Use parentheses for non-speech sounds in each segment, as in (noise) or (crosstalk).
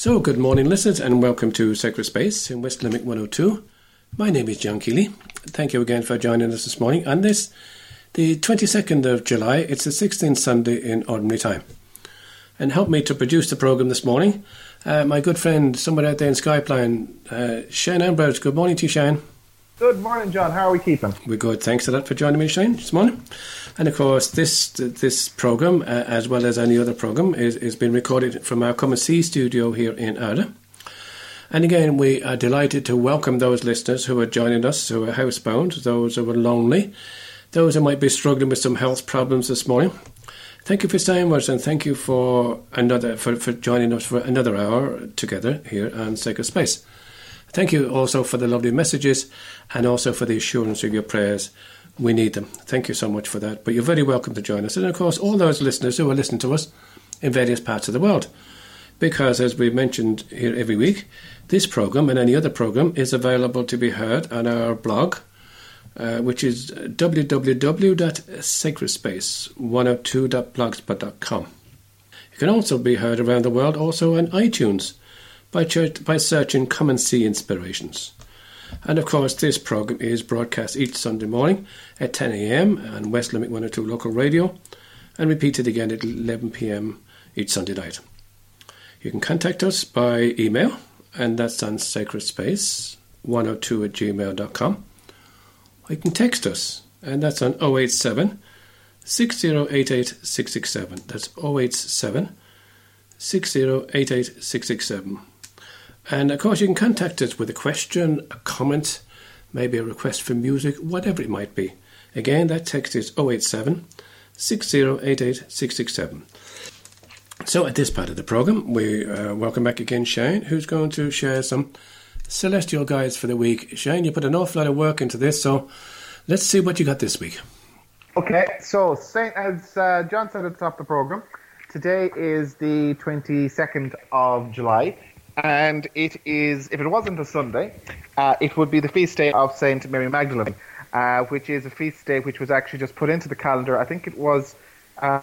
So, good morning, listeners, and welcome to Sacred Space in West Limerick 102. My name is John Keeley. Thank you again for joining us this morning on this, the 22nd of July. It's the 16th Sunday in Ordinary Time. And help me to produce the programme this morning, uh, my good friend, somewhere out there in Skype line, uh, Shane Ambrose. Good morning to you, Shane. Good morning, John. How are we keeping? We're good. Thanks a lot for joining me, Shane, this morning. And of course, this this program, uh, as well as any other program, is, is being recorded from our Come and See studio here in Ardagh. And again, we are delighted to welcome those listeners who are joining us, who are housebound, those who are lonely, those who might be struggling with some health problems this morning. Thank you for staying with us, and thank you for another for, for joining us for another hour together here on Sacred Space. Thank you also for the lovely messages and also for the assurance of your prayers. We need them. Thank you so much for that. But you're very welcome to join us. And of course, all those listeners who are listening to us in various parts of the world. Because, as we've mentioned here every week, this program and any other program is available to be heard on our blog, uh, which is www.sacredspace102.blogspot.com. You can also be heard around the world also on iTunes by, church, by searching Come and See Inspirations. And of course, this program is broadcast each Sunday morning at 10 a.m. on West Limerick 102 local radio and repeated again at 11 p.m. each Sunday night. You can contact us by email, and that's on sacredspace102 at gmail.com. Or you can text us, and that's on 087 6088 667. That's 087 6088 667. And of course, you can contact us with a question, a comment, maybe a request for music, whatever it might be. Again, that text is 087 6088 667. So, at this part of the programme, we uh, welcome back again Shane, who's going to share some celestial guides for the week. Shane, you put an awful lot of work into this, so let's see what you got this week. Okay, so Saint, as uh, John said at the top of the programme, today is the 22nd of July and it is, if it wasn't a Sunday, uh, it would be the feast day of Saint Mary Magdalene, uh, which is a feast day which was actually just put into the calendar. I think it was uh,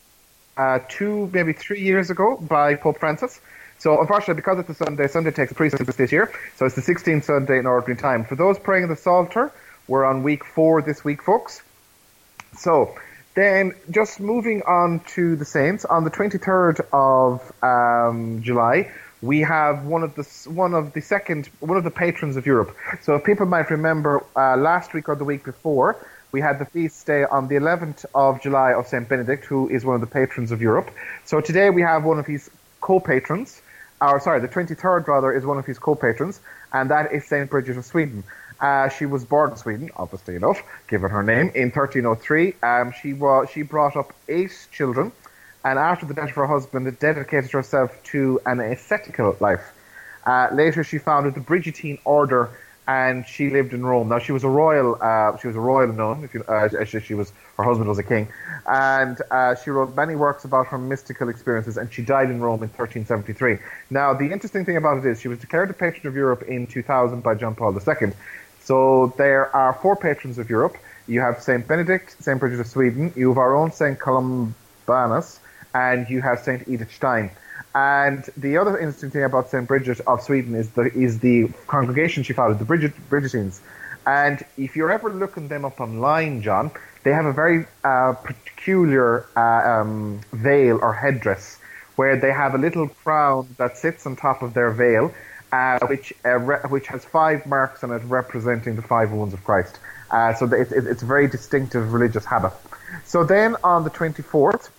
uh two, maybe three years ago by Pope Francis. So unfortunately, because it's a Sunday, Sunday takes precedence this year. So it's the 16th Sunday in ordinary time. For those praying the Psalter, we're on week four this week, folks. So then, just moving on to the saints, on the 23rd of um, July, we have one of the one of the second one of the patrons of Europe. So if people might remember, uh, last week or the week before, we had the feast day on the 11th of July of Saint Benedict, who is one of the patrons of Europe. So today we have one of his co-patrons, or sorry, the 23rd rather is one of his co-patrons, and that is Saint Bridget of Sweden. Uh, she was born in Sweden, obviously enough, given her name, in 1303. Um, she was she brought up eight children and after the death of her husband, dedicated herself to an ascetical life. Uh, later, she founded the Brigittine Order, and she lived in Rome. Now, she was a royal, uh, she was a royal nun. If you, uh, she, she, was her husband was a king, and uh, she wrote many works about her mystical experiences. And she died in Rome in 1373. Now, the interesting thing about it is she was declared the patron of Europe in 2000 by John Paul II. So there are four patrons of Europe. You have Saint Benedict, Saint Bridget of Sweden. You have our own Saint Columbanus and you have Saint Edith Stein. And the other interesting thing about Saint Bridget of Sweden is the is the congregation she founded, the Bridget Bridgetines. And if you're ever looking them up online, John, they have a very uh, peculiar uh, um, veil or headdress where they have a little crown that sits on top of their veil, uh, which uh, re- which has five marks on it representing the five wounds of Christ. Uh, so it's, it's a very distinctive religious habit. So then on the 24th,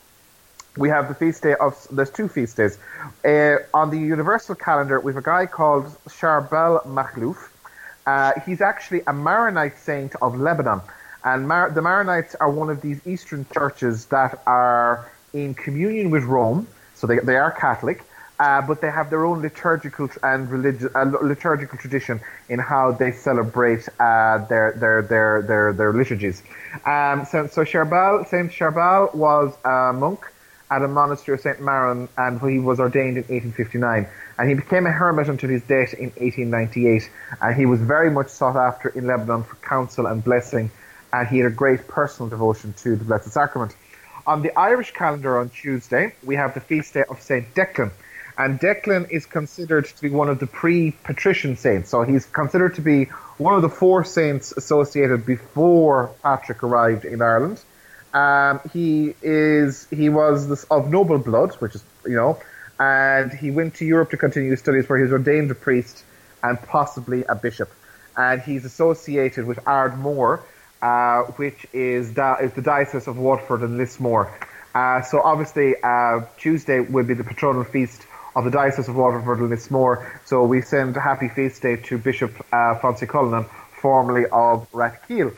we have the feast day of there's two feast days uh, on the universal calendar. We have a guy called Charbel Makhlouf. Uh, he's actually a Maronite saint of Lebanon, and Mar- the Maronites are one of these Eastern churches that are in communion with Rome, so they they are Catholic. Uh, but they have their own liturgical and religious uh, liturgical tradition in how they celebrate uh, their, their their their their liturgies. Um, so, so Charbel, Saint Charbel was a monk at a monastery of St. Maron and he was ordained in 1859. And he became a hermit until his death in 1898. And he was very much sought after in Lebanon for counsel and blessing. And he had a great personal devotion to the Blessed Sacrament. On the Irish calendar on Tuesday, we have the feast day of St. Declan. And Declan is considered to be one of the pre-patrician saints. So he's considered to be one of the four saints associated before Patrick arrived in Ireland. Um, he is he was this, of noble blood, which is you know, and he went to Europe to continue his studies, where he was ordained a priest and possibly a bishop. And he's associated with Ardmore, uh, which is, da- is the diocese of Waterford and Lismore. Uh, so obviously, uh, Tuesday will be the patronal feast of the Diocese of Waterford and Lismore. So we send a happy feast day to Bishop uh, Francis Cullinan, formerly of Rathkeale.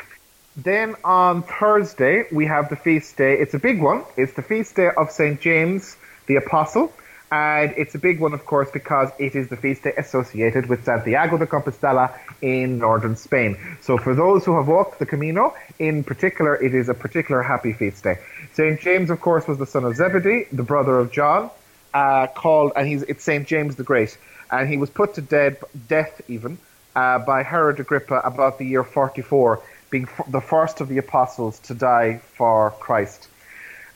Then on Thursday, we have the feast day. It's a big one. It's the feast day of St. James the Apostle. And it's a big one, of course, because it is the feast day associated with Santiago de Compostela in northern Spain. So for those who have walked the Camino, in particular, it is a particular happy feast day. St. James, of course, was the son of Zebedee, the brother of John, uh, called, and he's, it's St. James the Great. And he was put to dead, death even, uh, by Herod Agrippa about the year 44, being f- the first of the apostles to die for Christ.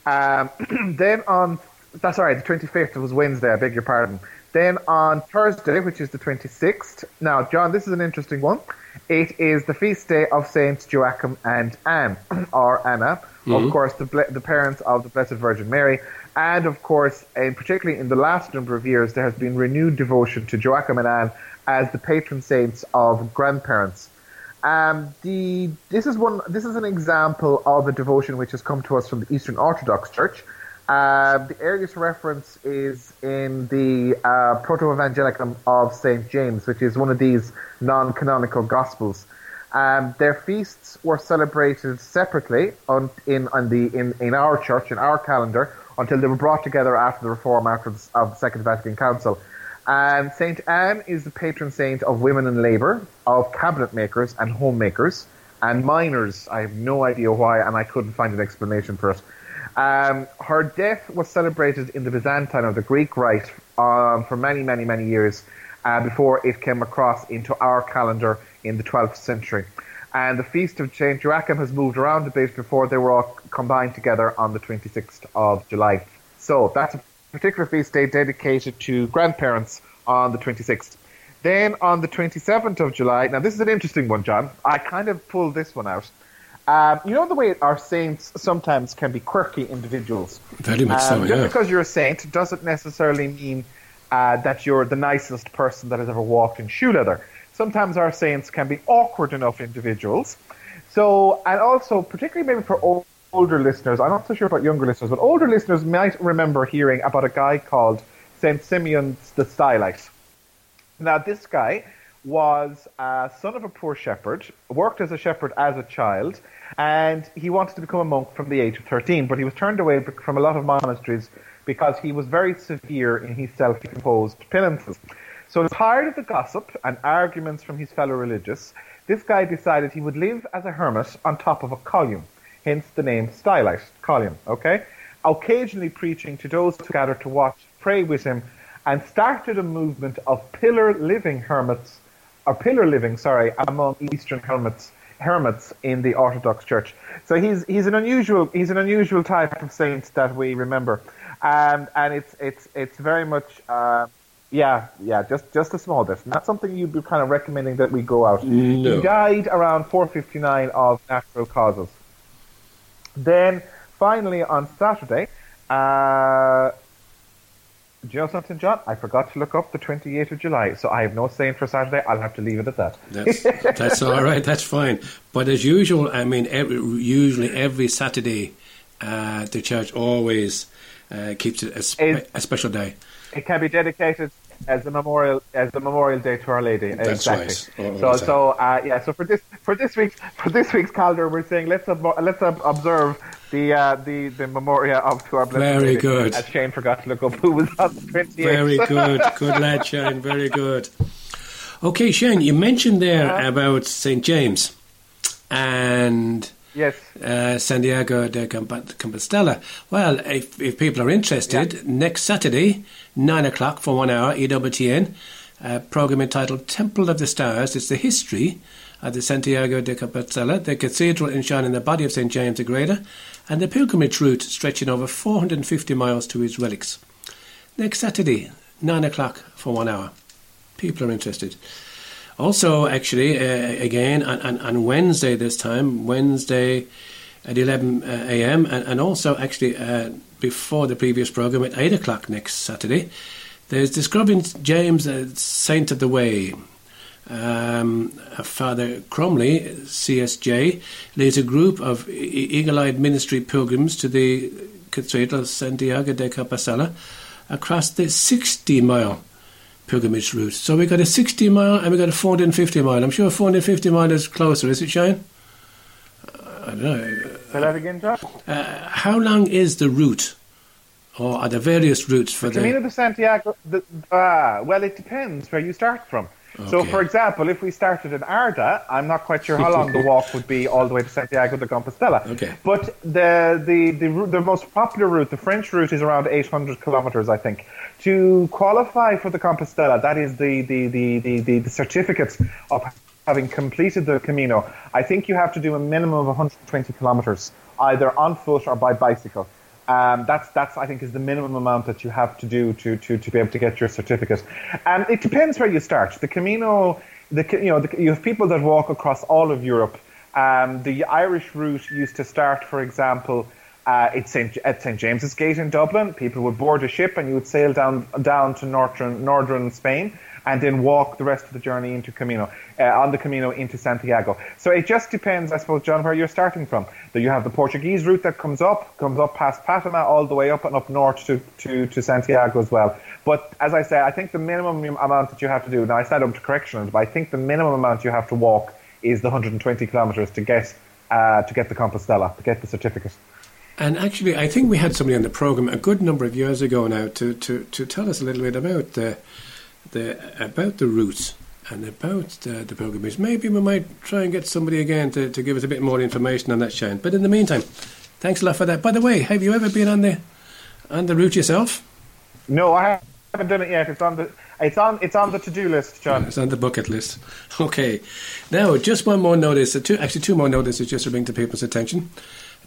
Um, (clears throat) then on that's all right. The 25th was Wednesday. I beg your pardon. Then on Thursday, which is the 26th. Now, John, this is an interesting one. It is the feast day of Saints Joachim and Anne, (clears throat) or Anna, mm-hmm. of course, the, the parents of the Blessed Virgin Mary. And of course, and particularly in the last number of years, there has been renewed devotion to Joachim and Anne as the patron saints of grandparents. Um, the this is one. This is an example of a devotion which has come to us from the Eastern Orthodox Church. Uh, the earliest reference is in the uh, Proto-Evangelium of St. James, which is one of these non-canonical Gospels. Um, their feasts were celebrated separately on, in, on the, in, in our church, in our calendar, until they were brought together after the reform after the, of the Second Vatican Council. And St. Anne is the patron saint of women in labour, of cabinet makers and homemakers, and miners. I have no idea why, and I couldn't find an explanation for it. Um, her death was celebrated in the Byzantine or the Greek Rite um, for many, many, many years uh, before it came across into our calendar in the 12th century. And the feast of St. Joachim has moved around a bit before they were all combined together on the 26th of July. So that's particular feast day dedicated to grandparents on the 26th. Then on the 27th of July, now this is an interesting one, John. I kind of pulled this one out. Um, you know the way our saints sometimes can be quirky individuals. Very much um, so. Just yeah. because you're a saint doesn't necessarily mean uh, that you're the nicest person that has ever walked in shoe leather. Sometimes our saints can be awkward enough individuals. So, and also, particularly maybe for old, older listeners, I'm not so sure about younger listeners, but older listeners might remember hearing about a guy called Saint Simeon the Stylite. Now, this guy was a son of a poor shepherd, worked as a shepherd as a child, and he wanted to become a monk from the age of 13, but he was turned away from a lot of monasteries because he was very severe in his self-imposed penances. So tired of the gossip and arguments from his fellow religious, this guy decided he would live as a hermit on top of a column, hence the name Stylite, column, okay? Occasionally preaching to those who gathered to watch, pray with him, and started a movement of pillar living hermits or pillar living, sorry, among Eastern hermits hermits in the Orthodox Church. So he's he's an unusual he's an unusual type of saint that we remember, um, and it's it's it's very much. Uh, yeah, yeah, just just a small bit. Not something you'd be kind of recommending that we go out. No. He died around 459 of natural causes. Then finally on Saturday, uh, do you know something, John? I forgot to look up the 28th of July, so I have no saying for Saturday. I'll have to leave it at that. That's, that's all right. That's fine. But as usual, I mean, every, usually every Saturday, uh, the church always uh, keeps it a, spe- a, special day. It can be dedicated as a memorial as a memorial day to Our Lady. That's exactly. right. so so uh, yeah. So for this for this week's for this week's calendar, we're saying let's ob- let's ob- observe the uh, the the memoria of to our blessed Very Lady, good. As Shane forgot to look up who was on the 28th. Very (laughs) good. Good lad, Shane. Very good. Okay, Shane, you mentioned there Uh-huh. about St. James and yes. uh, Santiago de Compostela. Well, if, if people are interested, next Saturday, 9 o'clock for one hour, EWTN, a program entitled Temple of the Stars. It's the history of the Santiago de Compostela, the cathedral enshrining the body of St. James the Greater, and the pilgrimage route stretching over 450 miles to his relics. Next Saturday, nine o'clock for one hour. People are interested. Also, actually, uh, again on, on, Wednesday this time, Wednesday at 11 uh, a.m., and, and, also actually uh, before the previous program at 8 o'clock next Saturday, there's Describing James, uh, Saint of the Way. Um, Father Cromley, CSJ, leads a group of eagle eyed ministry pilgrims to the Cathedral of Santiago de Compostela across the 60 mile pilgrimage route. So we got a 60 mile and we got a 450 mile. I'm sure 450 mile is closer, is it, Shane? Uh, I don't know. Say that again, Josh. Uh, how long is the route? Or are there various routes for the Camino de Santiago? The, uh, well, it depends where you start from. Okay. So, for example, if we started in Ardagh, I'm not quite sure how long the walk would be all the way to Santiago de Compostela. Okay. But the, the, the, the most popular route, the French route, is around 800 kilometres, I think. To qualify for the Compostela, that is the, the, the, the, the, the certificate of having completed the Camino. I think you have to do a minimum of 120 kilometres, either on foot or by bicycle. Um, that's that's I think is the minimum amount that you have to do to to, to be able to get your certificate. And it depends where you start. The Camino, the you know the, you have people that walk across all of Europe. Um, the Irish route used to start, for example, uh, at St. at St James's Gate in Dublin. People would board a ship and you would sail down down to northern northern Spain and then walk the rest of the journey into Camino, uh, on the Camino into Santiago. So it just depends, I suppose, John, where you're starting from. So you have the Portuguese route that comes up, comes up past Fatima all the way up and up north to, to, to Santiago as well. But as I say, I think the minimum amount that you have to do, now I said up to correction, but I think the minimum amount you have to walk is the 120 kilometres to get uh, to get the Compostela, to get the certificate. And actually, I think we had somebody on the program a good number of years ago now to, to, to tell us a little bit about the the about the routes and about the, the pilgrimage. Maybe we might try and get somebody again to, to give us a bit more information on that, Shane. But in the meantime, thanks a lot for that. By the way, have you ever been on the on the route yourself? No, I haven't done it yet. It's on the it's on it's on the to do list, John. It's on the bucket list. (laughs) Okay. Now, just one more notice. Two, actually, two more notices just to bring to people's attention.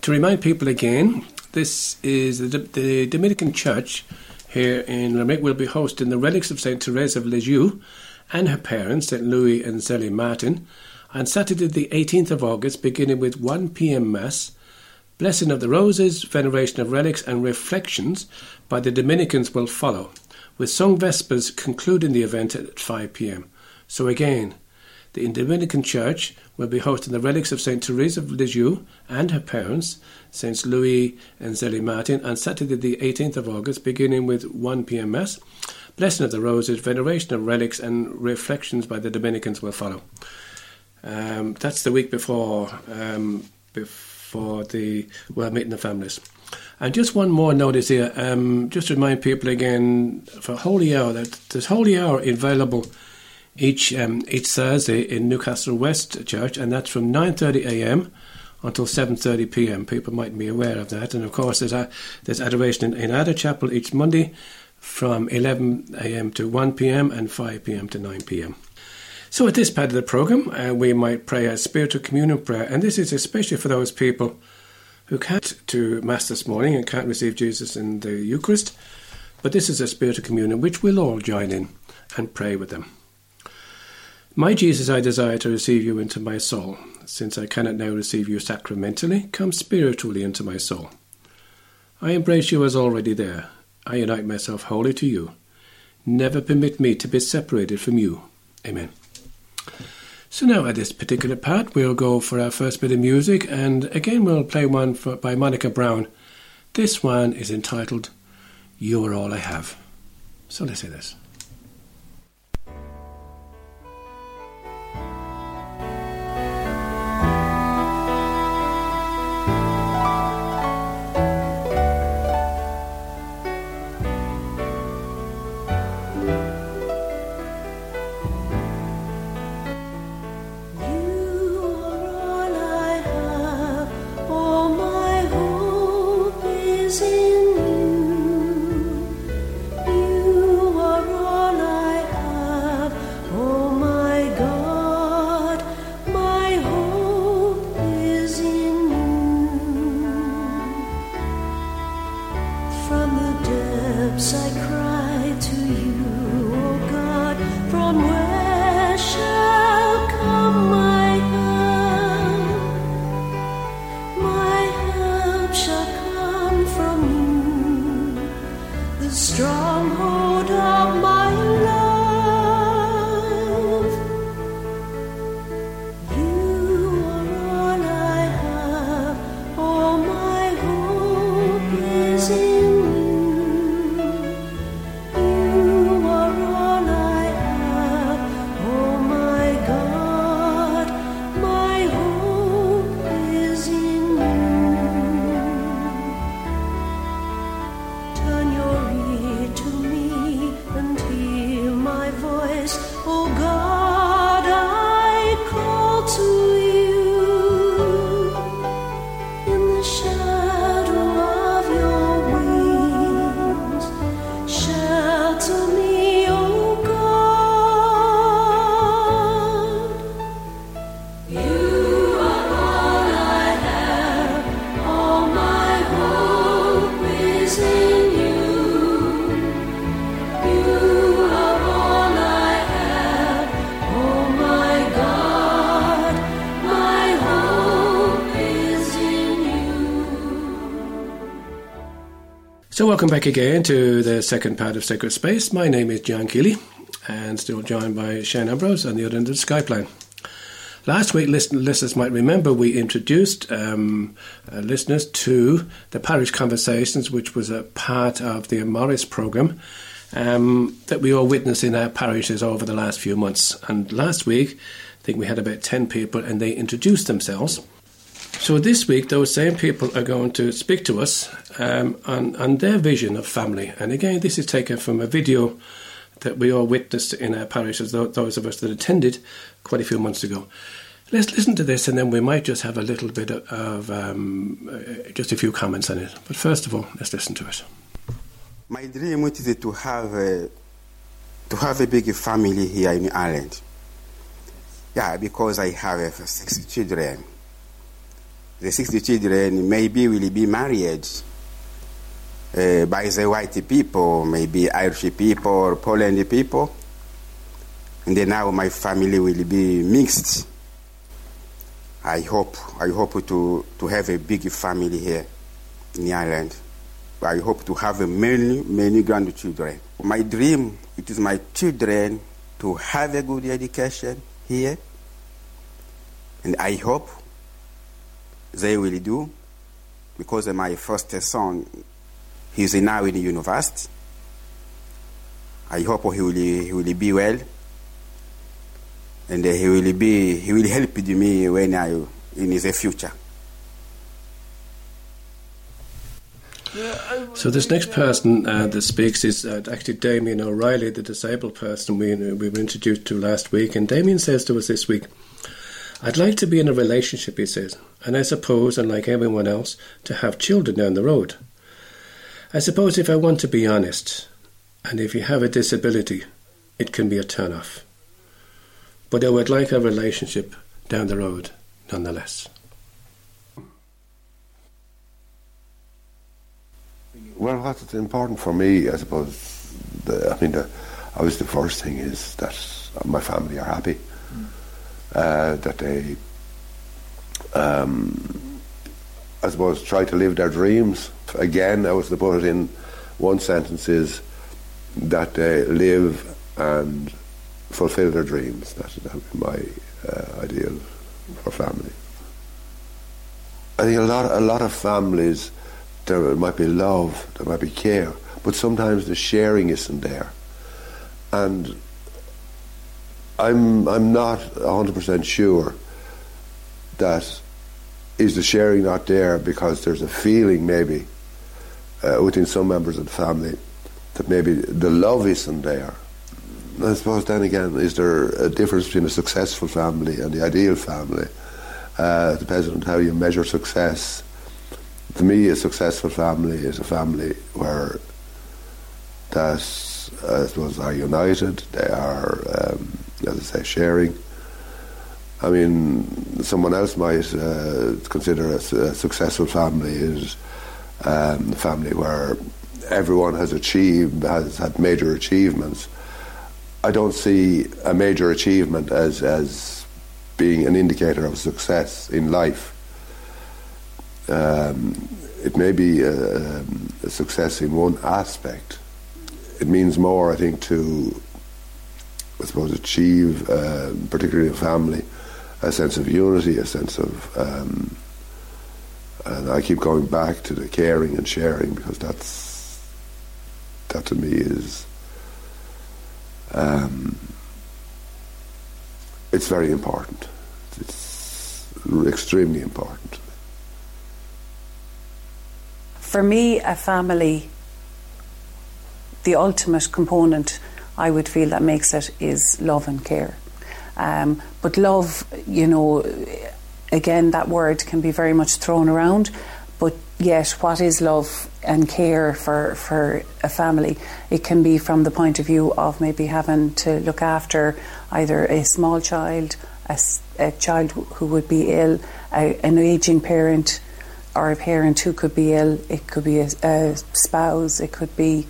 To remind people again, this is the, the Dominican Church here in Limerick will be hosting the relics of St. Therese of Lisieux and her parents, St. Louis and Zelie Martin, on Saturday, the 18th of August, beginning with 1 pm Mass, Blessing of the Roses, Veneration of Relics, and Reflections by the Dominicans will follow, with Sung Vespers concluding the event at 5 pm. So again, the Dominican Church will be hosting the relics of St. Therese of Lisieux and her parents, Saints Louis and Zelie Martin, on Saturday, the 18th of August, beginning with 1 p.m. Mass. Blessing of the Roses, veneration of relics, and reflections by the Dominicans will follow. Um, that's the week before um, before the well meeting the families. And just one more notice here, um, just to remind people again for Holy Hour that there's Holy Hour available each um, each Thursday in Newcastle West Church, and that's from 9:30 a.m. until 7:30 p.m. People might be aware of that, and of course there's a, there's adoration in, in Ardagh Chapel each Monday from 11 a.m. to 1 p.m. and 5 p.m. to 9 p.m. So at this part of the program, uh, we might pray a spiritual communion prayer, and this is especially for those people who can't to Mass this morning and can't receive Jesus in the Eucharist. But this is a spiritual communion which we'll all join in and pray with them. My Jesus, I desire to receive you into my soul. Since I cannot now receive you sacramentally, come spiritually into my soul. I embrace you as already there. I unite myself wholly to you. Never permit me to be separated from you. Amen. So now at this particular part, we'll go for our first bit of music, and again we'll play one for, by Monica Brown. This one is entitled You Are All I Have. So let's say this. Welcome back again to the second part of Sacred Space. My name is John Keeley, and still joined by Shane Ambrose on the other end of the Skype line. Last week, listeners might remember we introduced um, uh, listeners to the Parish Conversations, which was a part of the Amoris programme um, that we all witnessed in our parishes over the last few months. And last week, I think we had about 10 people, and they introduced themselves. So this week, those same people are going to speak to us um, on, on their vision of family. And again, this is taken from a video that we all witnessed in our parishes, those of us that attended quite a few months ago. Let's listen to this, and then we might just have a little bit of um, uh, just a few comments on it. But first of all, let's listen to it. My dream is to have a, to have a big family here in Ireland. Yeah, because I have six children the 60 children maybe will be married uh, by the white people, maybe Irish people or Poland people. And then now my family will be mixed. I hope, I hope to, to have a big family here in Ireland. I hope to have many, many grandchildren. My dream, it is my children to have a good education here. And I hope they will do because my first son he's now in the university. I hope he will, he will be well and he will be he will help me when I in the future. So this next person uh, that speaks is uh, actually Damien O'Reilly, the disabled person we, we were introduced to last week. And Damien says to us this week, I'd like to be in a relationship, he says, and I suppose, unlike everyone else, to have children down the road. I suppose if I want to be honest, and if you have a disability, it can be a turn off. But I would like a relationship down the road nonetheless. Well, what's important for me, I suppose, the, I mean, the, always the first thing is that my family are happy uh, that they, um, I suppose, try to live their dreams. Again, I was to put it in one sentence is that they live and fulfill their dreams. That would be my uh, ideal for family. I think a lot, a lot of families, there might be love, there might be care, but sometimes the sharing isn't there. And I'm I'm not hundred percent sure that is the sharing not there because there's a feeling maybe uh, within some members of the family that maybe the love isn't there. I suppose then again, is there a difference between a successful family and the ideal family? Uh, depends on how you measure success. To me, a successful family is a family where that I suppose are united. They are um, as I say, sharing. I mean, someone else might uh, consider a, a, successful family is um, a family where everyone has achieved, has had major achievements. I don't see a major achievement as as being an indicator of success in life. Um, it may be a, a, success in one aspect. It means more, I think, to I suppose achieve, uh, particularly a family, a sense of unity, a sense of um, and I keep going back to the caring and sharing because that's that to me is um, it's very important. It's extremely important. For me, a family, the ultimate component I would feel that makes it is love and care. Um, but love, you know, again, that word can be very much thrown around, but yet, what is love and care for, for a family? It can be from the point of view of maybe having to look after either a small child, a, a child who would be ill, a, an aging parent, or a parent who could be ill. It could be a, a spouse, it could be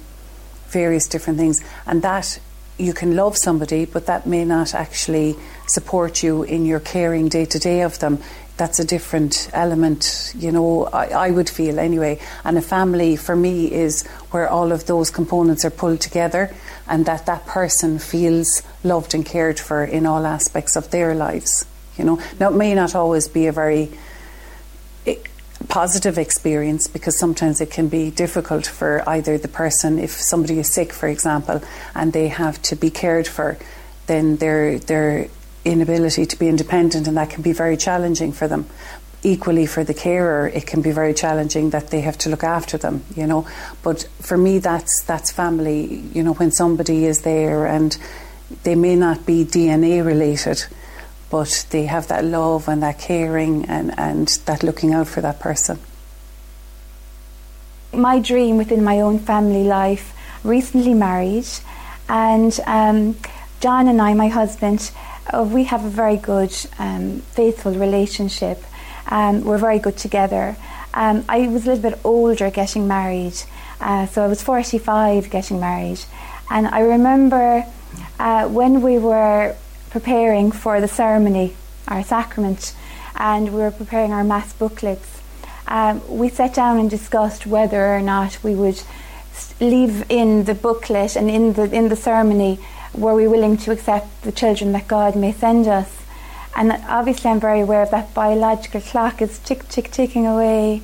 various different things. And that you can love somebody, but that may not actually support you in your caring day to day of them. That's a different element, you know, I, I, would feel anyway. And a family for me is where all of those components are pulled together and that that person feels loved and cared for in all aspects of their lives, you know. Now, it may not always be a very positive experience because sometimes it can be difficult for either the person if somebody is sick for example and they have to be cared for then their their inability to be independent and that can be very challenging for them. Equally for the carer it can be very challenging that they have to look after them you know. But for me that's that's family. You know when somebody is there and they may not be DNA related but they have that love and that caring and, and that looking out for that person. My dream within my own family life, recently married, and um, John and I, my husband, uh, we have a very good, um, faithful relationship. Um, we're very good together. Um, I was a little bit older getting married, uh, so I was 45 getting married. And I remember uh, when we were preparing for the ceremony, our sacrament, and we were preparing our mass booklets. Um, we sat down and discussed whether or not we would leave in the booklet and in the in the ceremony were we willing to accept the children that God may send us. And obviously, I'm very aware of that biological clock is tick tick ticking away.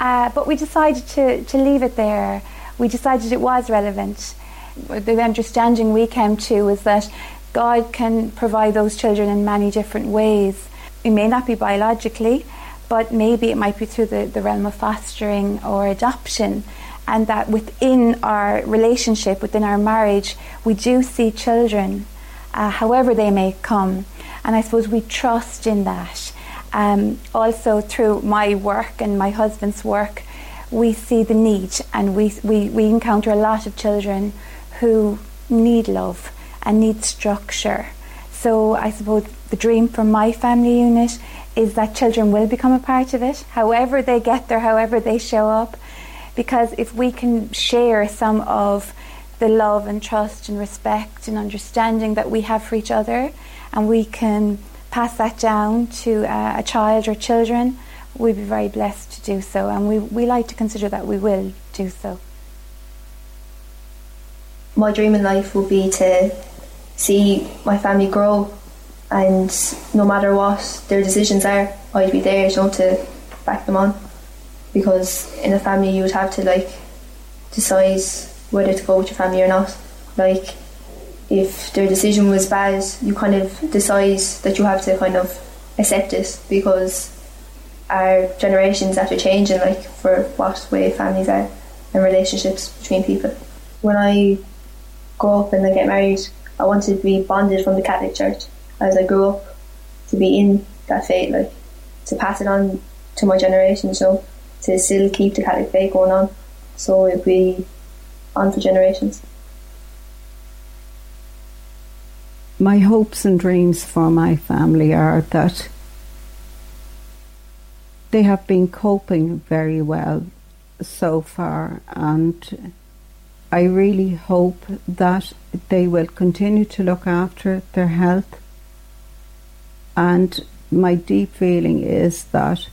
Uh, but we decided to, to leave it there. We decided it was relevant. The understanding we came to was that God can provide those children in many different ways. It may not be biologically, but maybe it might be through the, the realm of fostering or adoption. And that within our relationship, within our marriage, we do see children, uh, however they may come. And I suppose we trust in that. Um, also, through my work and my husband's work, we see the need and we, we, we encounter a lot of children who need love and need structure. So I suppose the dream for my family unit is that children will become a part of it, however they get there, however they show up. Because if we can share some of the love and trust and respect and understanding that we have for each other, and we can pass that down to uh, a child or children, we'd be very blessed to do so. And we, we like to consider that we will do so. My dream in life will be to see my family grow and no matter what their decisions are, I'd be there, you know, to back them on. Because in a family you would have to like decide whether to go with your family or not. Like if their decision was bad, you kind of decide that you have to kind of accept it because our generations after changing like for what way families are and relationships between people. When I grow up and I get married, I wanted to be bonded from the Catholic Church as I grew up to be in that faith, like to pass it on to my generation, so to still keep the Catholic faith going on, so it'll be on for generations. My hopes and dreams for my family are that they have been coping very well so far and I really hope that they will continue to look after their health. And my deep feeling is that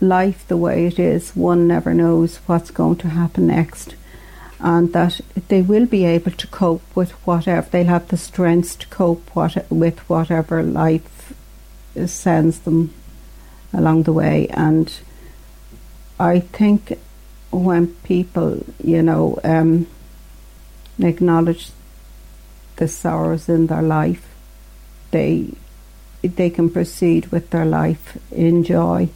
life the way it is, one never knows what's going to happen next. And that they will be able to cope with whatever, they'll have the strength to cope what, with whatever life sends them along the way. And I think when people, you know, um, acknowledge the sorrows in their life, they they can proceed with their life in joy.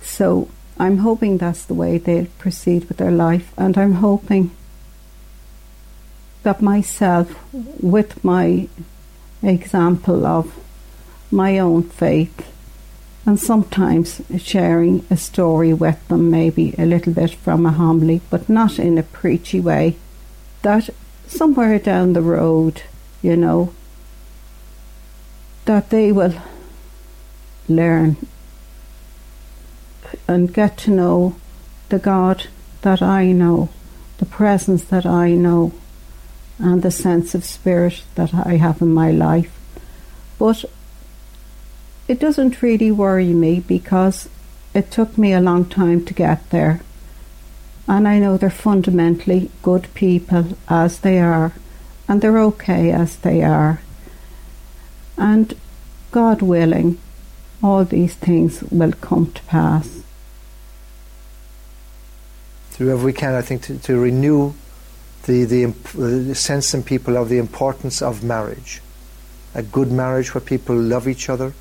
So I'm hoping that's the way they'll proceed with their life, and I'm hoping that myself, with my example of my own faith, and sometimes sharing a story with them, maybe a little bit from a homily, but not in a preachy way, that somewhere down the road, you know, that they will learn and get to know the God that I know, the presence that I know, and the sense of spirit that I have in my life. But it doesn't really worry me because it took me a long time to get there. And I know they're fundamentally good people as they are, and they're okay as they are. And God willing, all these things will come to pass. Do whatever we can, I think, to, to renew the, the, the sense in people of the importance of marriage. A good marriage where people love each other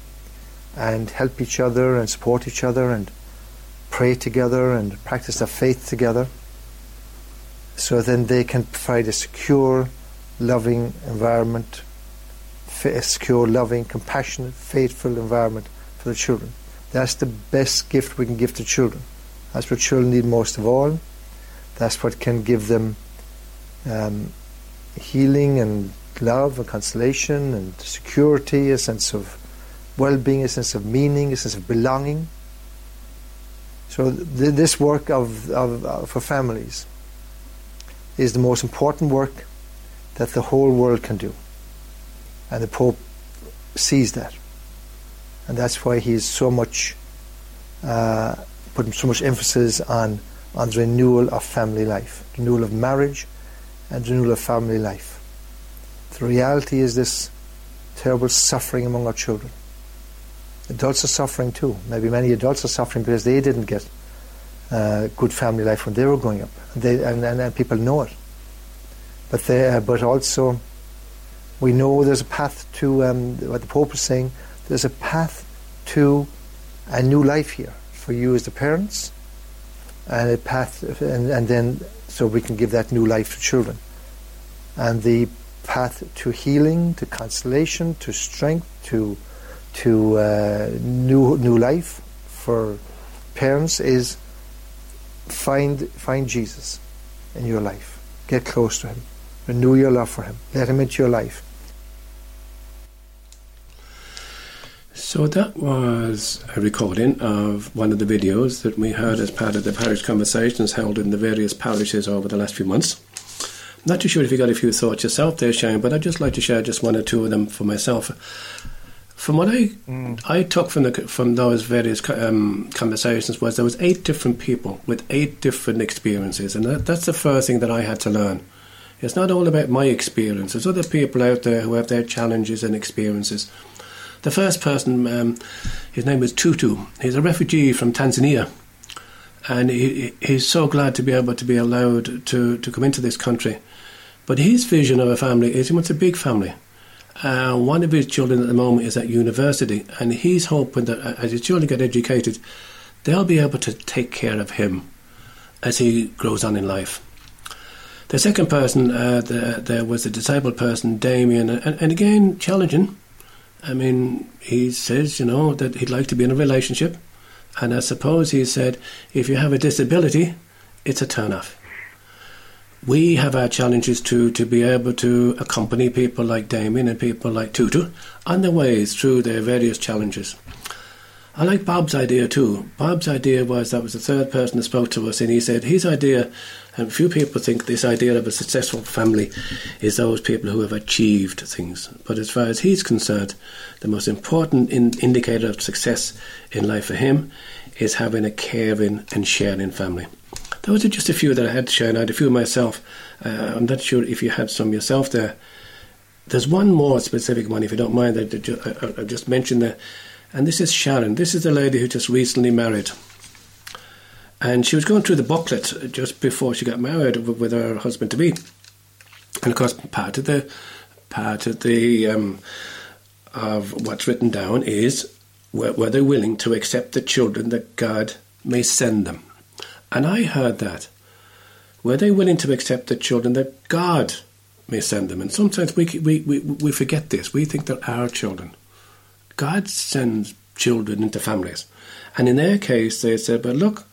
and help each other and support each other and pray together and practice their faith together. So then they can provide a secure, loving environment, a secure, loving, compassionate, faithful environment for the children. That's the best gift we can give to children. That's what children need most of all. That's what can give them um, healing and love and consolation and security, a sense of well-being, a sense of meaning, a sense of belonging. So th- this work of, of uh, for families is the most important work that the whole world can do, and the Pope sees that, and that's why he's so much uh, putting so much emphasis on on the renewal of family life, renewal of marriage, and renewal of family life. The reality is this terrible suffering among our children Adults are suffering too. Maybe many adults are suffering because they didn't get uh, good family life when they were growing up, they, and, and, and people know it. But they, uh, but also, we know there's a path to um, what the Pope is saying. There's a path to a new life here for you as the parents, and a path, and, and then so we can give that new life to children, and the path to healing, to consolation, to strength, to to uh, new new life for parents is find find Jesus in your life. Get close to him. Renew your love for him. Let him into your life. So that was a recording of one of the videos that we heard as part of the parish conversations held in the various parishes over the last few months. I'm not too sure if you got a few thoughts yourself there, Shane, but I'd just like to share just one or two of them for myself. From what I mm. I took from the from those various um, conversations was there was eight different people with eight different experiences, and that, that's the first thing that I had to learn. It's not all about my experience. There's other people out there who have their challenges and experiences. The first person, um, his name is Tutu. He's a refugee from Tanzania, and he, he's so glad to be able to be allowed to, to come into this country. But his vision of a family is he wants a big family. Uh, one of his children at the moment is at university, and he's hoping that uh, as his children get educated, they'll be able to take care of him as he grows on in life. The second person, uh, the, there was a disabled person, Damien, and, and again, challenging. I mean, he says, you know, that he'd like to be in a relationship, and I suppose he said, if you have a disability, it's a turn off we have our challenges to to be able to accompany people like Damien and people like Tutu on their ways through their various challenges. I like Bob's idea too. Bob's idea was that was the third person that spoke to us, and he said his idea And few people think this idea of a successful family is those people who have achieved things. But as far as he's concerned, the most important in- indicator of success in life for him is having a caring and sharing family. Those are just a few that I had to share. And I had a few myself. Uh, I'm not sure if you had some yourself there. There's one more specific one, if you don't mind, that I just mentioned there. And this is Sharon. This is the lady who just recently married. And she was going through the booklet just before she got married with her husband to be. And of course, part of the part of the um, of what's written down is were, were they willing to accept the children that God may send them. And I heard that. Were they willing to accept the children that God may send them? And sometimes we, we, we, we forget this. We think they're our children. God sends children into families. And in their case, they said, but look,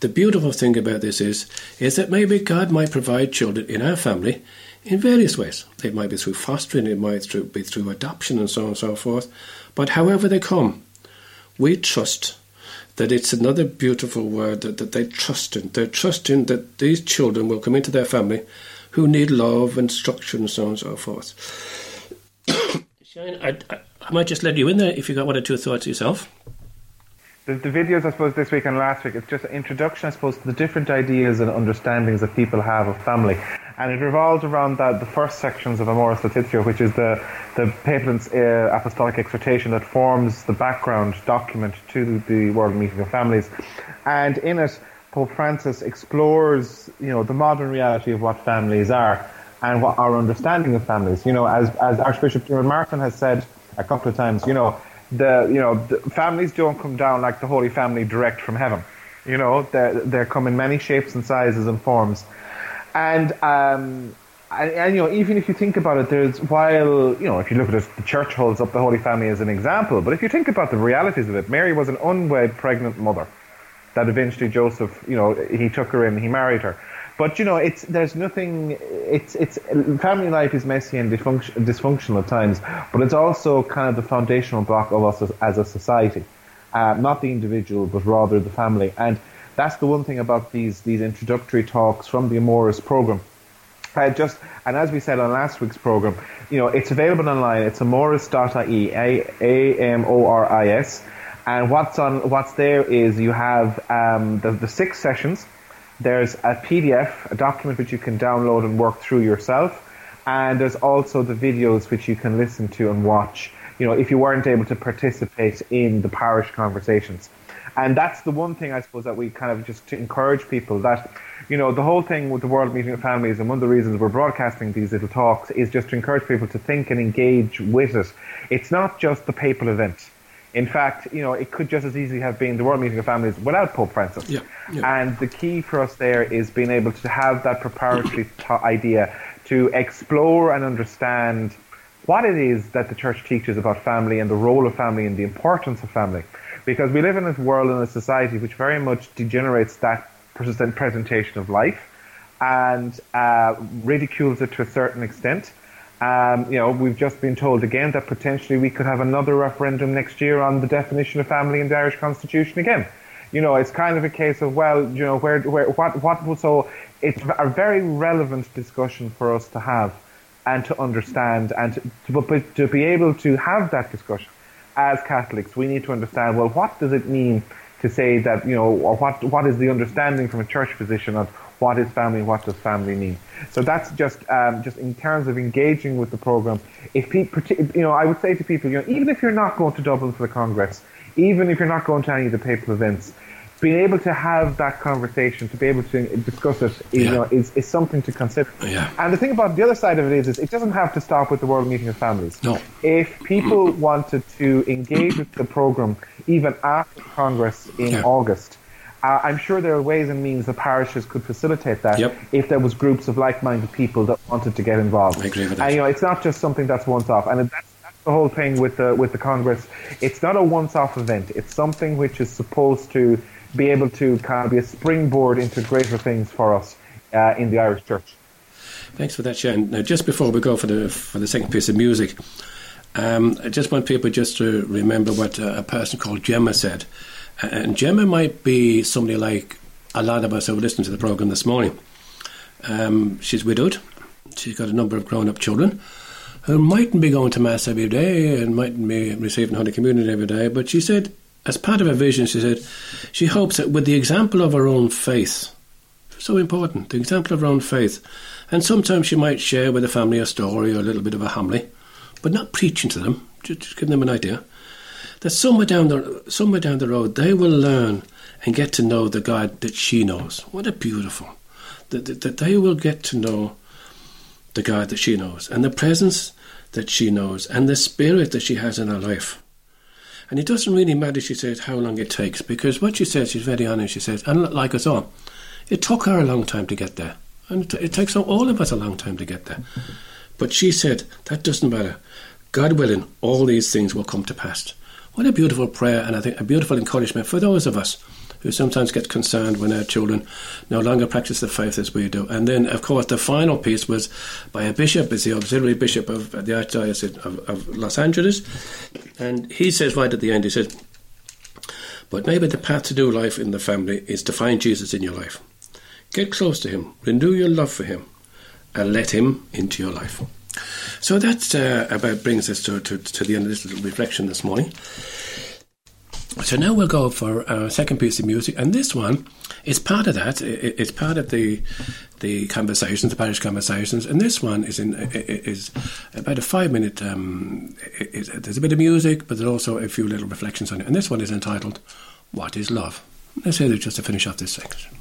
the beautiful thing about this is, is that maybe God might provide children in our family in various ways. It might be through fostering, it might be through adoption, and so on and so forth. But however they come, we trust that it's another beautiful word that, that they trust in. They're trusting that these children will come into their family who need love and structure and so on and so forth. (coughs) Shane, I, I, I, might just let you in there if you've got one or two thoughts yourself. The, the videos, I suppose, this week and last week, it's just an introduction, I suppose, to the different ideas and understandings that people have of family and it revolves around that, the first sections of Amoris Laetitia, which is the, the Papal uh, Apostolic Exhortation that forms the background document to the World Meeting of Families. And in it, Pope Francis explores, you know, the modern reality of what families are and what our understanding of families. You know, as, as Archbishop Diarmuid Martin has said a couple of times, you know, the, you know, the families don't come down like the Holy Family direct from heaven. You know, they they come in many shapes and sizes and forms. And, um, and, and, you know, even if you think about it, there's while you know, if you look at it, the church holds up the Holy Family as an example. But if you think about the realities of it, Mary was an unwed pregnant mother that eventually Joseph, you know, he took her in, he married her. But you know, it's there's nothing. It's it's family life is messy and dysfunction, dysfunctional at times, but it's also kind of the foundational block of us as, as a society, uh, not the individual, but rather the family. And that's the one thing about these these introductory talks from the Amoris program. I just and as we said on last week's program, you know, it's available online. It's amoris.ie, a a m o r i s, and what's on what's there is you have um, the the six sessions. There's a PDF, a document which you can download and work through yourself, and there's also the videos which you can listen to and watch. You know, if you weren't able to participate in the parish conversations. And that's the one thing I suppose that we kind of just to encourage people that, you know, the whole thing with the World Meeting of Families and one of the reasons we're broadcasting these little talks is just to encourage people to think and engage with it. It's not just the papal event. In fact, you know, it could just as easily have been the World Meeting of Families without Pope Francis. Yeah, yeah. And the key for us there is being able to have that preparatory (clears throat) t- idea to explore and understand what it is that the church teaches about family and the role of family and the importance of family because we live in this world and a society which very much degenerates that persistent presentation of life and uh, ridicules it to a certain extent. Um, you know, we've just been told again that potentially we could have another referendum next year on the definition of family in the Irish Constitution again. You know, it's kind of a case of well, you know, where, where, what, what? So it's a very relevant discussion for us to have and to understand and to, to, to be able to have that discussion as Catholics, we need to understand, well, what does it mean to say that, you know, or what, what is the understanding from a church position of what is family, what does family mean? So that's just, um, just in terms of engaging with the program. If people, you know, I would say to people, you know, even if you're not going to Dublin for the Congress, even if you're not going to any of the papal events, being able to have that conversation, to be able to discuss it, is, yeah. you know, is, is something to consider. Yeah. And the thing about the other side of it is, is it doesn't have to stop with the World Meeting of Families. No. If people wanted to engage with the program even after Congress in yeah. August, uh, I'm sure there are ways and means the parishes could facilitate that yep. if there was groups of like-minded people that wanted to get involved. I agree with that. And you know, it's not just something that's once off, and that's, that's the whole thing with the with the Congress. It's not a once-off event. It's something which is supposed to be able to kind of be a springboard into greater things for us uh, in the Irish Church. Thanks for that, Shane. Now, just before we go for the for the second piece of music, um, I just want people just to remember what uh, a person called Gemma said. And Gemma might be somebody like a lot of us who listened to the programme this morning. Um, she's widowed. She's got a number of grown up children who mightn't be going to Mass every day and mightn't be receiving Holy Communion every day. But she said, as part of her vision, she said, she hopes that with the example of her own faith, so important, the example of her own faith, and sometimes she might share with the family a story or a little bit of a homily, but not preaching to them, just, just giving them an idea. That somewhere down the somewhere down the road they will learn and get to know the God that she knows. What a beautiful that, that, that they will get to know the God that she knows and the presence that she knows and the spirit that she has in her life. And it doesn't really matter, she says, how long it takes, because what she says, she's very honest, she says, and like us all, it took her a long time to get there. And it, it takes all of us a long time to get there. But she said, that doesn't matter. God willing, all these things will come to pass. What a beautiful prayer, and I think a beautiful encouragement for those of us who sometimes get concerned when our children no longer practice the faith as we do. And then, of course, the final piece was by a bishop, is the auxiliary bishop of the Archdiocese of, of Los Angeles. And he says right at the end, he says, but maybe the path to do life in the family is to find Jesus in your life. Get close to him, renew your love for him, and let him into your life. So that uh, about brings us to, to, to the end of this little reflection this morning. So now we'll go for our second piece of music, and this one is part of that. It's part of the the conversations, the parish conversations, and this one is in is about a five minute. Um, there's a bit of music, but there's also a few little reflections on it, and this one is entitled "What Is Love." Let's hear that just to finish off this section.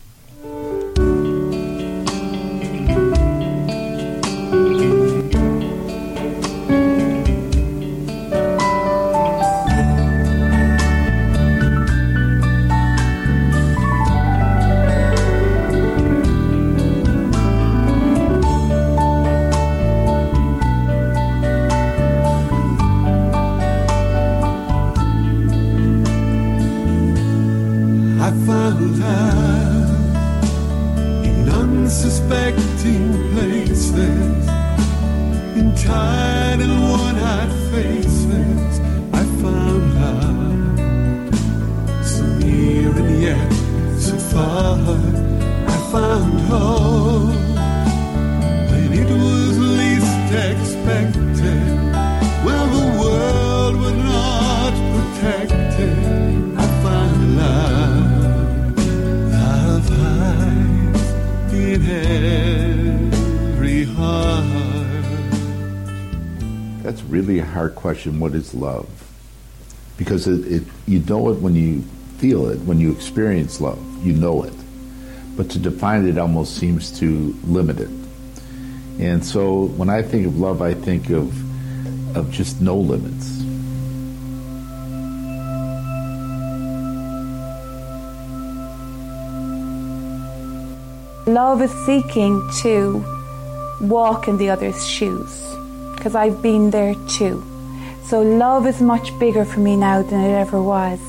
Question what is love? Because it, it, you know it when you feel it, when you experience love, you know it. But to define it almost seems to limit it. And so when I think of love, I think of, of just no limits. Love is seeking to walk in the other's shoes because I've been there too. So love is much bigger for me now than it ever was.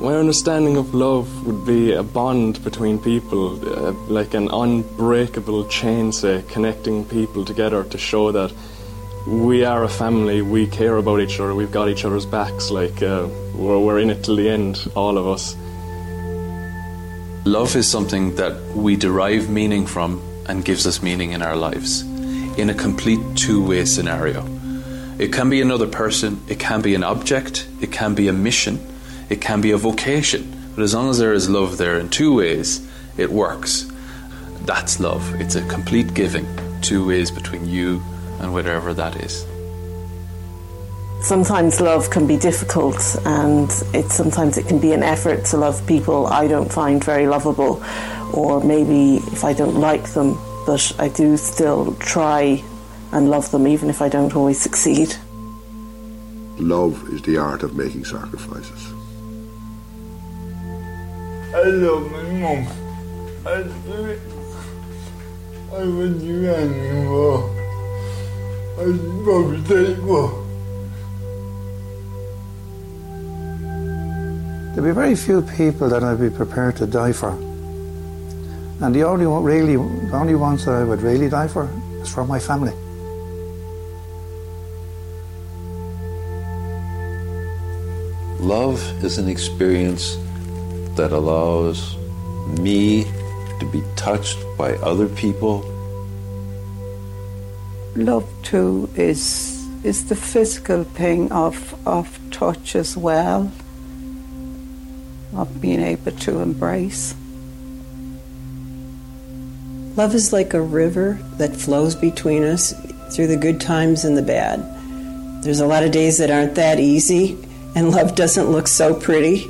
My understanding of love would be a bond between people, uh, like an unbreakable chain, say, connecting people together to show that we are a family, we care about each other, we've got each other's backs, like uh, we're, we're in it till the end, all of us. Love is something that we derive meaning from and gives us meaning in our lives in a complete two way scenario. It can be another person, it can be an object, it can be a mission, it can be a vocation. But as long as there is love there in two ways, it works. That's love. It's a complete giving, two ways between you and whatever that is. Sometimes love can be difficult, and it sometimes it can be an effort to love people I don't find very lovable, or maybe if I don't like them, but I do still try and love them even if I don't always succeed. Love is the art of making sacrifices. I love my mom. I do it. I would do anything for I'd probably take one. There'd be very few people that I'd be prepared to die for. And the only one, really, the only ones that I would really die for is for my family. Love is an experience that allows me to be touched by other people. Love too is is the physical thing of of touch as well, of being able to embrace. Love is like a river that flows between us through the good times and the bad. There's a lot of days that aren't that easy, and love doesn't look so pretty,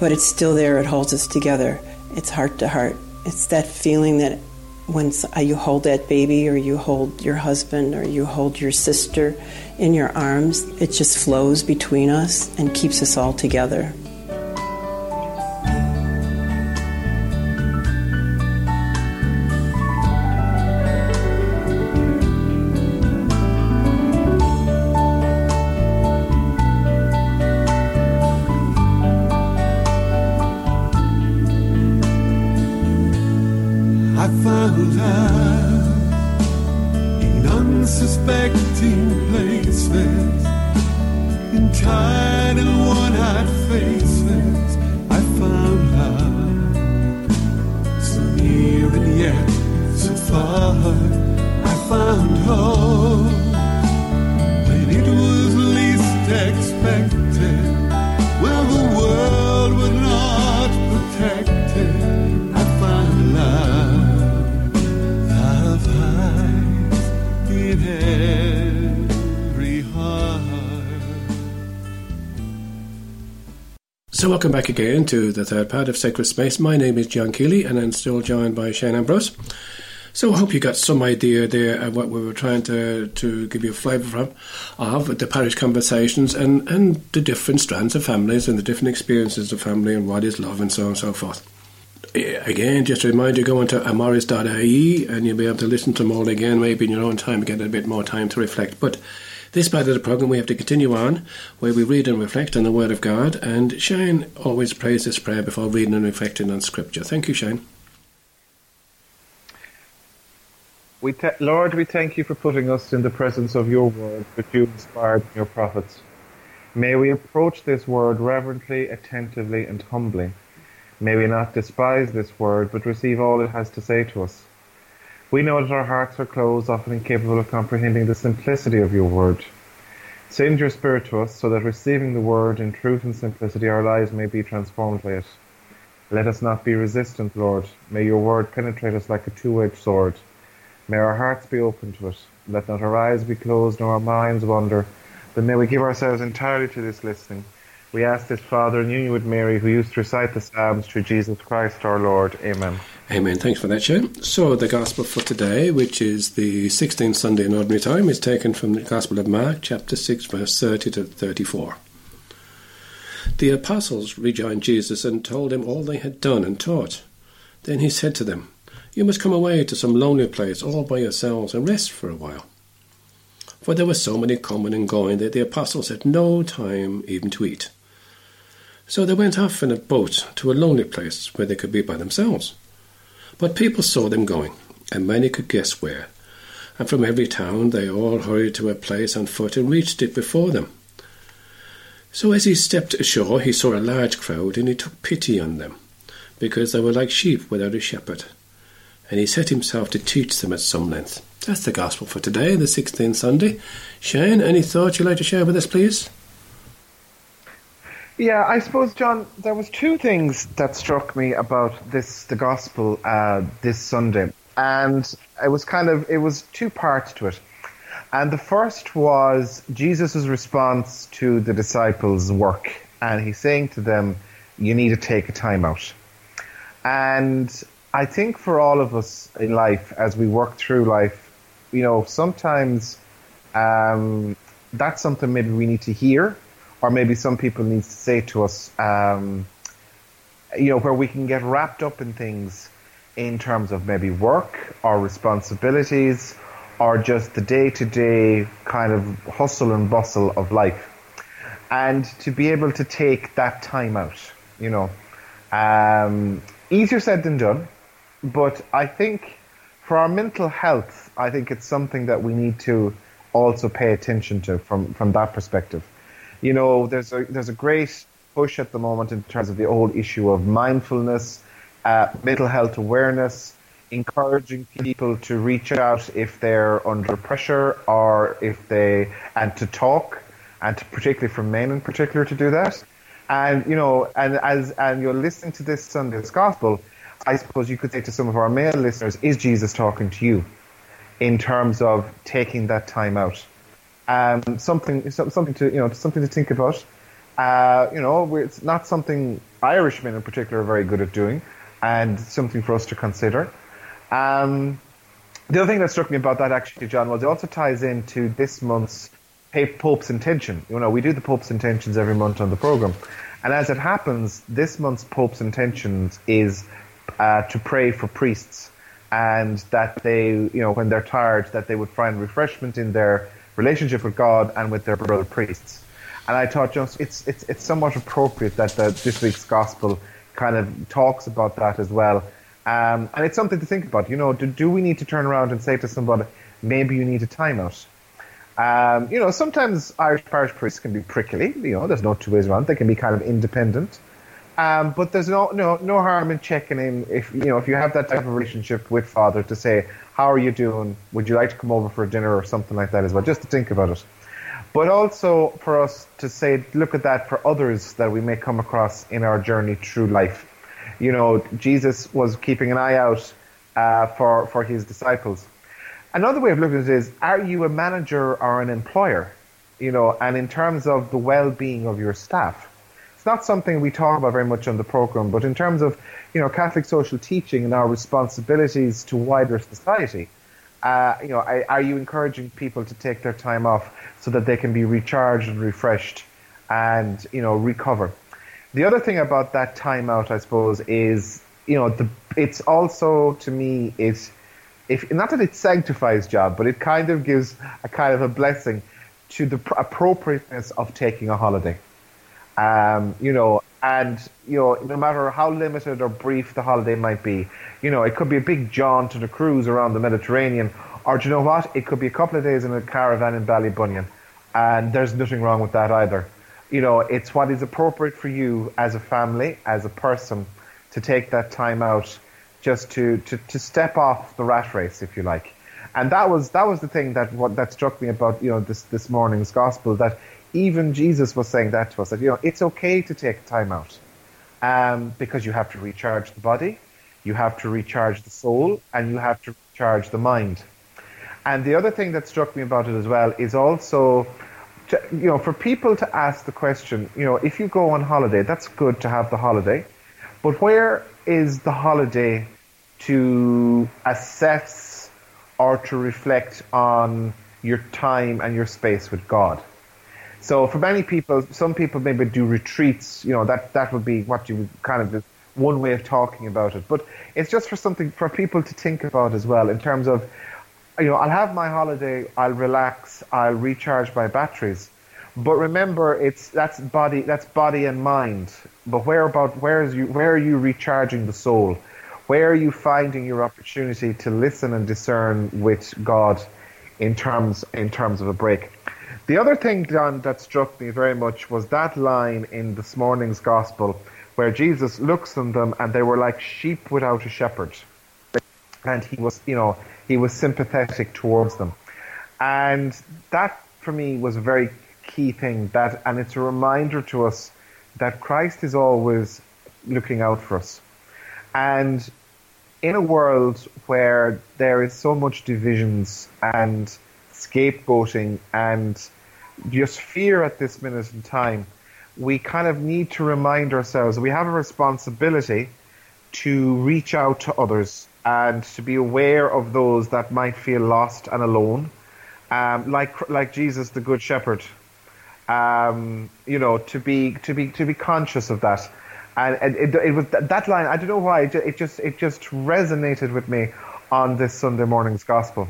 but it's still there. It holds us together. It's heart to heart. It's that feeling that when uh, you hold that baby, or you hold your husband, or you hold your sister in your arms, it just flows between us and keeps us all together. Welcome back again to the third part of Sacred Space. My name is John Keeley, and I'm still joined by Shane Ambrose. So, I hope you got some idea there of what we were trying to, to give you a flavour from of the parish conversations and, and the different strands of families and the different experiences of family and what is love and so on and so forth. Again, just a reminder, go into amoris.ie and you'll be able to listen to them all again, maybe in your own time, get a bit more time to reflect. But this part of the program we have to continue on, where we read and reflect on the Word of God. And Shane always prays this prayer before reading and reflecting on Scripture. Thank you, Shane. We th- Lord, we thank you for putting us in the presence of your word, which you inspired in your prophets. May we approach this word reverently, attentively, and humbly. May we not despise this word, but receive all it has to say to us. We know that our hearts are closed, often incapable of comprehending the simplicity of your word. Send your Spirit to us, so that receiving the word in truth and simplicity, our lives may be transformed by it. Let us not be resistant, Lord. May your word penetrate us like a two-edged sword. May our hearts be open to it. Let not our eyes be closed nor our minds wander, but may we give ourselves entirely to this listening. We ask this, Father, in union with Mary, who used to recite the Psalms through Jesus Christ our Lord. Amen. Amen. Thanks for that, Shane. So, the Gospel for today, which is the 16th Sunday in Ordinary Time, is taken from the Gospel of Mark, chapter 6, verse 30 to 34. The apostles rejoined Jesus and told him all they had done and taught. Then he said to them, You must come away to some lonely place all by yourselves and rest for a while. For there were so many coming and going that the apostles had no time even to eat. So they went off in a boat to a lonely place where they could be by themselves. But people saw them going, and many could guess where. And from every town they all hurried to a place on foot and reached it before them. So as he stepped ashore, he saw a large crowd, and he took pity on them, because they were like sheep without a shepherd. And he set himself to teach them at some length. That's the gospel for today, the 16th Sunday. Shane, any thoughts you'd like to share with us, please? Yeah, I suppose, John, there was two things that struck me about this, the gospel, uh, this Sunday, and it was kind of, it was two parts to it. And the first was Jesus' response to the disciples' work, and he's saying to them, "You need to take a time out." And I think for all of us in life, as we work through life, you know, sometimes um, that's something maybe we need to hear, or maybe some people need to say to us, um, you know, where we can get wrapped up in things in terms of maybe work or responsibilities or just the day to day kind of hustle and bustle of life. And to be able to take that time out, you know, um, easier said than done, but I think for our mental health, I think it's something that we need to also pay attention to from, from that perspective. You know, there's a there's a great push at the moment in terms of the whole issue of mindfulness, uh, mental health awareness, encouraging people to reach out if they're under pressure or if they, and to talk, and to, particularly for men in particular to do that. And, you know, and as, and you're listening to this Sunday's gospel, I suppose you could say to some of our male listeners, is Jesus talking to you in terms of taking that time out? Um, something, something to, you know, something to think about. Uh, you know, it's not something Irishmen in particular are very good at doing, and something for us to consider. Um, the other thing that struck me about that actually, John, was it also ties into this month's Pope's intention. You know, we do the Pope's intentions every month on the program, and as it happens, this month's Pope's intentions is uh, to pray for priests, and that they, you know, when they're tired, that they would find refreshment in their relationship with God and with their brother priests. And I thought just it's it's it's somewhat appropriate that the, this week's gospel kind of talks about that as well. Um, and it's something to think about. You know, do, do we need to turn around and say to somebody, maybe you need a timeout? Um, you know, sometimes Irish parish priests can be prickly. You know, there's no two ways around. They can be kind of independent. Um, but there's no, no no harm in checking in if you know if you have that type of relationship with Father to say, how are you doing? Would you like to come over for dinner or something like that as well? Just to think about it but also for us to say, look at that for others that we may come across in our journey through life. You know, Jesus was keeping an eye out uh, for for his disciples. Another way of looking at it is: Are you a manager or an employer? You know, and in terms of the well-being of your staff, not something we talk about very much on the program. But in terms of you know Catholic social teaching and our responsibilities to wider society, uh, you know, are you encouraging people to take their time off? so that they can be recharged and refreshed and, you know, recover. The other thing about that timeout, I suppose, is, you know, the, it's also, to me, it's, if, not that it sanctifies job, but it kind of gives a kind of a blessing to the appropriateness of taking a holiday. Um, you know, and you know, no matter how limited or brief the holiday might be, you know, it could be a big jaunt to the cruise around the Mediterranean, or do you know what? It could be a couple of days in a caravan in Ballybunion and there's nothing wrong with that either. You know, it's what is appropriate for you as a family, as a person, to take that time out just to, to, to step off the rat race, if you like. And that was that was the thing that what that struck me about you know this this morning's gospel that even Jesus was saying that to us that you know it's okay to take time out um, because you have to recharge the body, you have to recharge the soul, and you have to recharge the mind. And the other thing that struck me about it as well is also to, you know, for people to ask the question, you know, if you go on holiday, that's good to have the holiday, but where is the holiday to assess or to reflect on your time and your space with God? So for many people, some people maybe do retreats, you know, that, that would be what you would kind of, one way of talking about it. But it's just for something for people to think about as well in terms of you know, I'll have my holiday, I'll relax, I'll recharge my batteries. But remember, it's that's body, that's body and mind. But where about where is you where are you recharging the soul? Where are you finding your opportunity to listen and discern with God in terms in terms of a break? The other thing, John, that struck me very much was that line in this morning's gospel where Jesus looks on them and they were like sheep without a shepherd. And he was, you know, he was sympathetic towards them. And that for me was a very key thing that and it's a reminder to us that Christ is always looking out for us. And in a world where there is so much divisions and scapegoating and just fear at this minute in time, we kind of need to remind ourselves we have a responsibility to reach out to others and to be aware of those that might feel lost and alone, um, like like Jesus, the Good Shepherd. Um, you know, to be to be to be conscious of that, and it, it, it was that line. I don't know why it just it just resonated with me on this Sunday morning's gospel.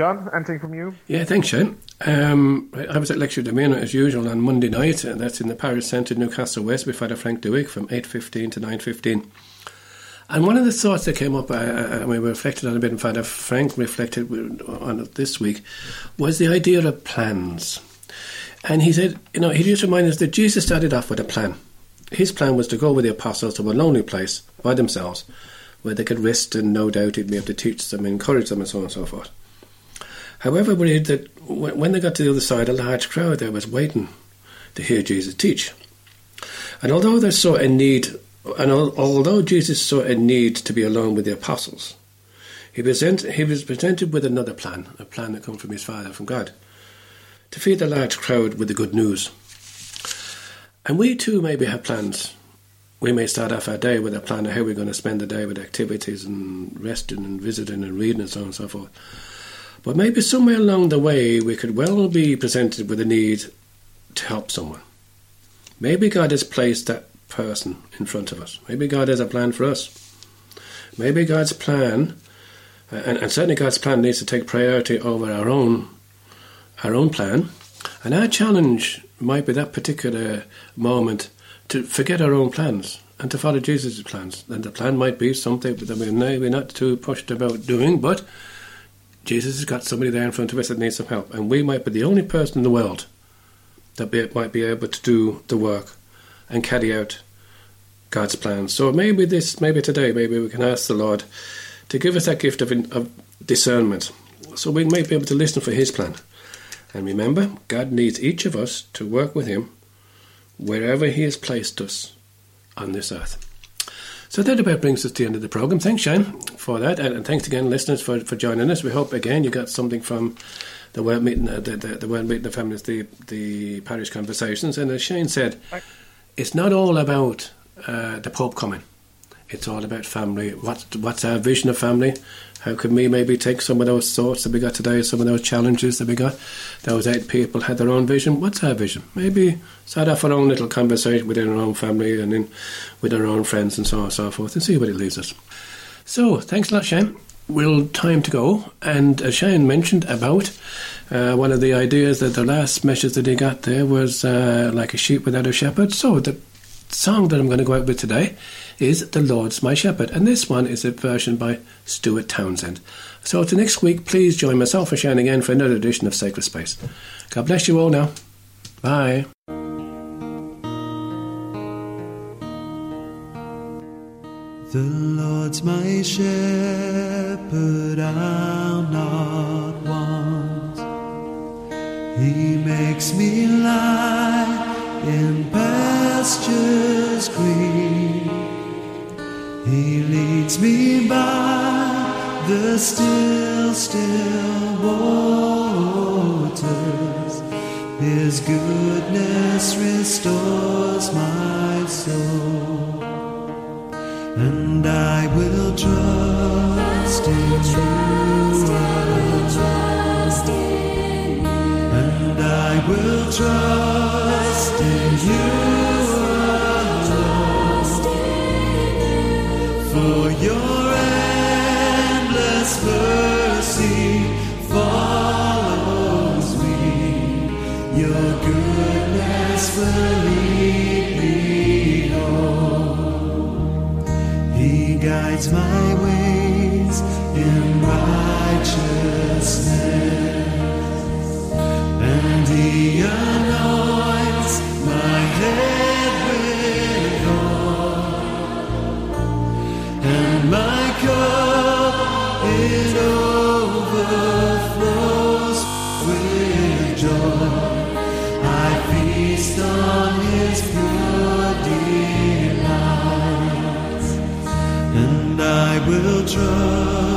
John, anything from you? Yeah, thanks, Shane. Um, I was at Lectio Divina as usual on Monday night, and that's in the Parish Centre, Newcastle West, with Father Frank Dewick from eight fifteen to nine fifteen. And one of the thoughts that came up, uh, and we reflected on a bit, and Father Frank reflected on it this week, was the idea of plans. And he said, you know, he just reminded us that Jesus started off with a plan. his plan was to go with the apostles to a lonely place by themselves where they could rest and no doubt he'd be able to teach them, encourage them, and so on and so forth. However, we read that when they got to the other side, a large crowd there was waiting to hear Jesus teach. And although they saw a need, and although Jesus saw a need to be alone with the apostles, he, present, he was presented with another plan, a plan that came from his Father, from God, to feed the large crowd with the good news. And we too maybe have plans. We may start off our day with a plan of how we're going to spend the day with activities and resting and visiting and reading and so on and so forth. But maybe somewhere along the way we could well be presented with a need to help someone. Maybe God has placed that person in front of us. Maybe God has a plan for us. Maybe God's plan, uh, and, and certainly God's plan needs to take priority over our own, our own plan. And our challenge might be that particular moment to forget our own plans and to follow Jesus' plans. And the plan might be something that we're maybe not too pushed about doing, but Jesus has got somebody there in front of us that needs some help. And we might be the only person in the world that be, might be able to do the work and carry out God's plan. So maybe this, maybe today, maybe we can ask the Lord to give us that gift of, of discernment, so we might be able to listen for His plan. And remember, God needs each of us to work with Him wherever He has placed us on this earth. So that about brings us to the end of the programme. Thanks, Shane, for that. And, thanks again, listeners, for, for joining us. We hope, again, you got something from the World Meeting, uh, the, the, the World Meeting of Families, the, the Parish Conversations. And as Shane said, it's not all about uh, the Pope coming. It's all about family. What, what's our vision of family? How can we maybe take some of those thoughts that we got today, some of those challenges that we got? Those eight people had their own vision. What's our vision? Maybe start off our own little conversation within our own family and then with our own friends and so on and so forth and see where it leads us. So, thanks a lot, Shane. We'll time to go. And as Shane mentioned about uh, one of the ideas that the last message that he got there was uh, like a sheep without a shepherd. So, the song that I'm going to go out with today is The Lord's My Shepherd, and this one is a version by Stuart Townend. So, to next week, please join myself and Shane again for another edition of Sacred Space. God bless you all now. Bye. The Lord's my shepherd, I'll not want. He makes me lie in pastures green. He leads me by the still, still waters. His goodness restores my soul and I will trust in you. And I will trust lead me home. He guides my ways in righteousness, will